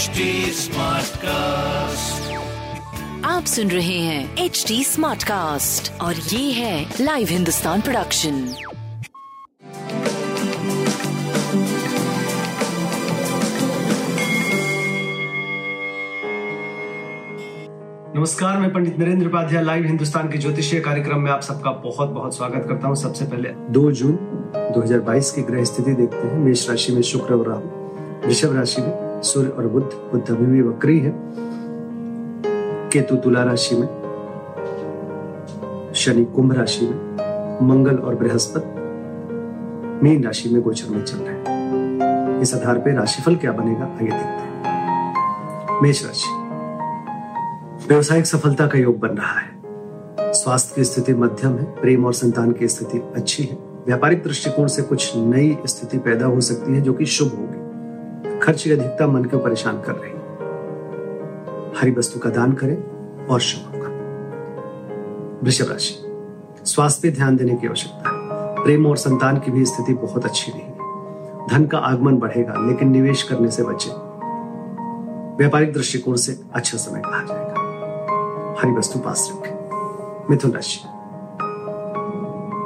HD cast आप सुन रहे हैं एच डी स्मार्ट कास्ट और ये है लाइव हिंदुस्तान प्रोडक्शन नमस्कार मैं पंडित नरेंद्र उपाध्याय लाइव हिंदुस्तान के ज्योतिषीय कार्यक्रम में आप सबका बहुत बहुत स्वागत करता हूँ। सबसे पहले 2 जून 2022 की ग्रह स्थिति देखते हैं। मेष राशि में शुक्र और राहु। वृषभ राशि में सूर्य और बुद्ध बुद्ध अभी भी वक्री है। केतु तुला राशि में, शनि कुंभ राशि में, मंगल और बृहस्पति, मीन राशि में गोचर में चल रहे हैं। इस आधार पर राशिफल क्या बनेगा आइए देखते हैं। मेष राशि, व्यवसायिक सफलता का योग बन रहा है। स्वास्थ्य की स्थिति मध्यम है, प्रेम और संतान की स्थिति अच्छी है। व्यापारिक दृष्टिकोण से कुछ नई स्थिति पैदा हो सकती है, जो कि शुभ होगी। खर्च की अधिकता मन को परेशान कर रही हरी वस्तु का दान करें और शुभ होगा। वृषभ राशि, स्वास्थ्य पे ध्यान देने की आवश्यकता है। प्रेम और संतान की भी स्थिति बहुत अच्छी नहीं है। धन का आगमन बढ़ेगा, लेकिन निवेश करने से बचे। व्यापारिक दृष्टिकोण से अच्छा समय कहा जाएगा। हरी वस्तु पास रखें। मिथुन राशि,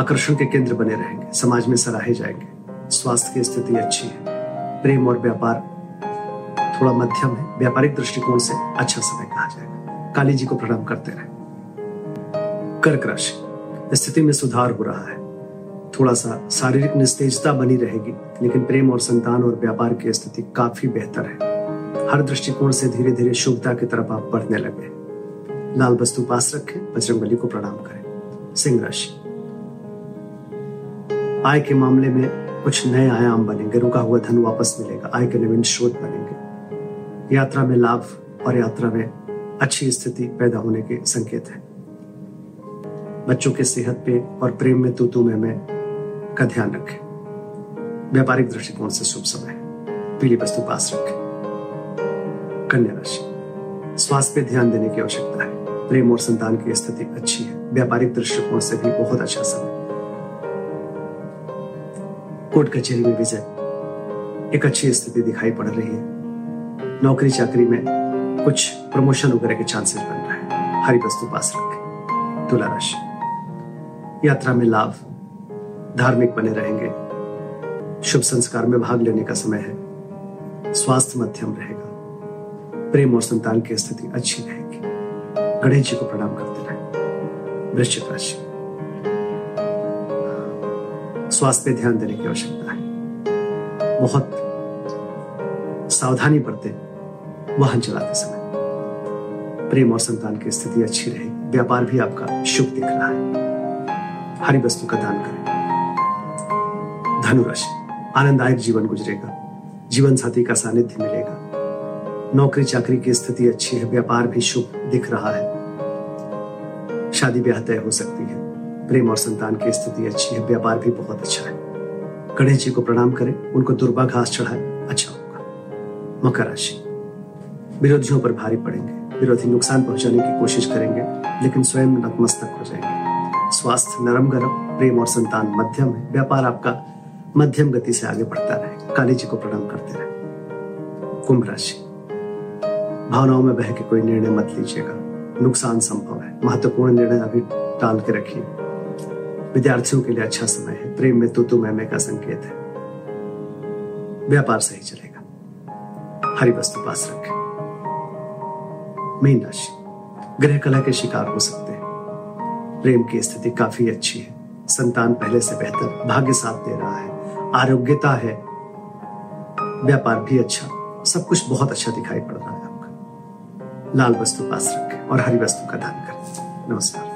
आकर्षण के केंद्र बने रहेंगे। समाज में सराहे जाएँगे। स्वास्थ्य की स्थिति अच्छी है। प्रेम और व्यापार थोड़ा मध्यम है। व्यापारिक दृष्टिकोण से अच्छा समय कहा जाएगा। काली जी को प्रणाम करते रहे। कर्क राशि, स्थिति में सुधार हो रहा है। थोड़ा सा शारीरिक निस्तेजता बनी रहेगी, लेकिन प्रेम और संतान और व्यापार की स्थिति काफ़ी बेहतर है। हर दृष्टिकोण से धीरे धीरे शुभता की तरफ़ आप बढ़ने लगे लाल वस्तु पास रखें बजरंग को प्रणाम करें। सिंह राशि, आय के मामले में कुछ नए आयाम बनेंगे। रुका हुआ धन वापस मिलेगा। आय के नवीन स्रोत बनेंगे। यात्रा में लाभ और यात्रा में अच्छी स्थिति पैदा होने के संकेत है। बच्चों के सेहत पे और प्रेम में तू तू में, में का ध्यान रखें। व्यापारिक दृष्टिकोण से शुभ समय पीली वस्तु पास रखें। कन्या राशि। स्वास्थ्य पे ध्यान देने की आवश्यकता है। प्रेम और संतान की स्थिति अच्छी है। व्यापारिक दृष्टिकोण से भी बहुत अच्छा समय कोर्ट कचहरी में विजय। एक अच्छी स्थिति दिखाई पड़ रही है। नौकरी चाकरी में कुछ प्रमोशन वगैरह के चांसेस बन रहे हैं। हरी वस्तु पास रखें। तुला राशि। यात्रा में लाभ। धार्मिक बने रहेंगे। शुभ संस्कार में भाग लेने का समय है। स्वास्थ्य मध्यम रहेगा। प्रेम और संतान की स्थिति अच्छी रहेगी। गणेश जी को प्रणाम करते रहे। वृश्चिक राशि। स्वास्थ्य पे ध्यान देने की आवश्यकता है। बहुत सावधानी बरते, वाहन चलाते समय। प्रेम और संतान की स्थिति अच्छी रहे, व्यापार भी आपका शुभ दिख रहा है। हरी वस्तु का दान करें। धनुराशि, आनंददायक जीवन गुजरेगा। जीवन साथी का सानिध्य मिलेगा। नौकरी चाकरी की स्थिति अच्छी है, व्यापार भी शुभ दिख रहा है। शादी ब्याह तय हो सकती है। प्रेम और संतान की स्थिति अच्छी है, व्यापार भी बहुत अच्छा है। गणेश जी को प्रणाम करें, उनको दुर्बा घास चढ़ाए अच्छा होगा। मकर राशि। विरोधियों पर भारी पड़ेंगे, विरोधी नुकसान पहुँचाने की कोशिश करेंगे, लेकिन स्वयं नतमस्तक हो जाएँगे। स्वास्थ्य नरम गरम, प्रेम और संतान मध्यम है, व्यापार आपका मध्यम गति से आगे बढ़ता रहे। काली जी को प्रणाम करते रहे। कुंभ राशि। भावनाओं में बह के कोई निर्णय मत लीजिएगा। नुकसान संभव है। महत्वपूर्ण निर्णय अभी टाल के रखिए। विद्यार्थियों के लिए अच्छा समय है। प्रेम में तुतु मैं का संकेत है। व्यापार सही चलेगा। हरी वस्तु पास रखें। मीन राशि। गृह कला के शिकार हो सकते हैं। प्रेम की स्थिति काफ़ी अच्छी है। संतान पहले से बेहतर भाग्य साथ दे रहा है। आरोग्यता है। व्यापार भी अच्छा। सब कुछ बहुत अच्छा दिखाई पड़ रहा है आपका। लाल वस्तु पास रखें और हरी वस्तु का दान करें। नमस्कार।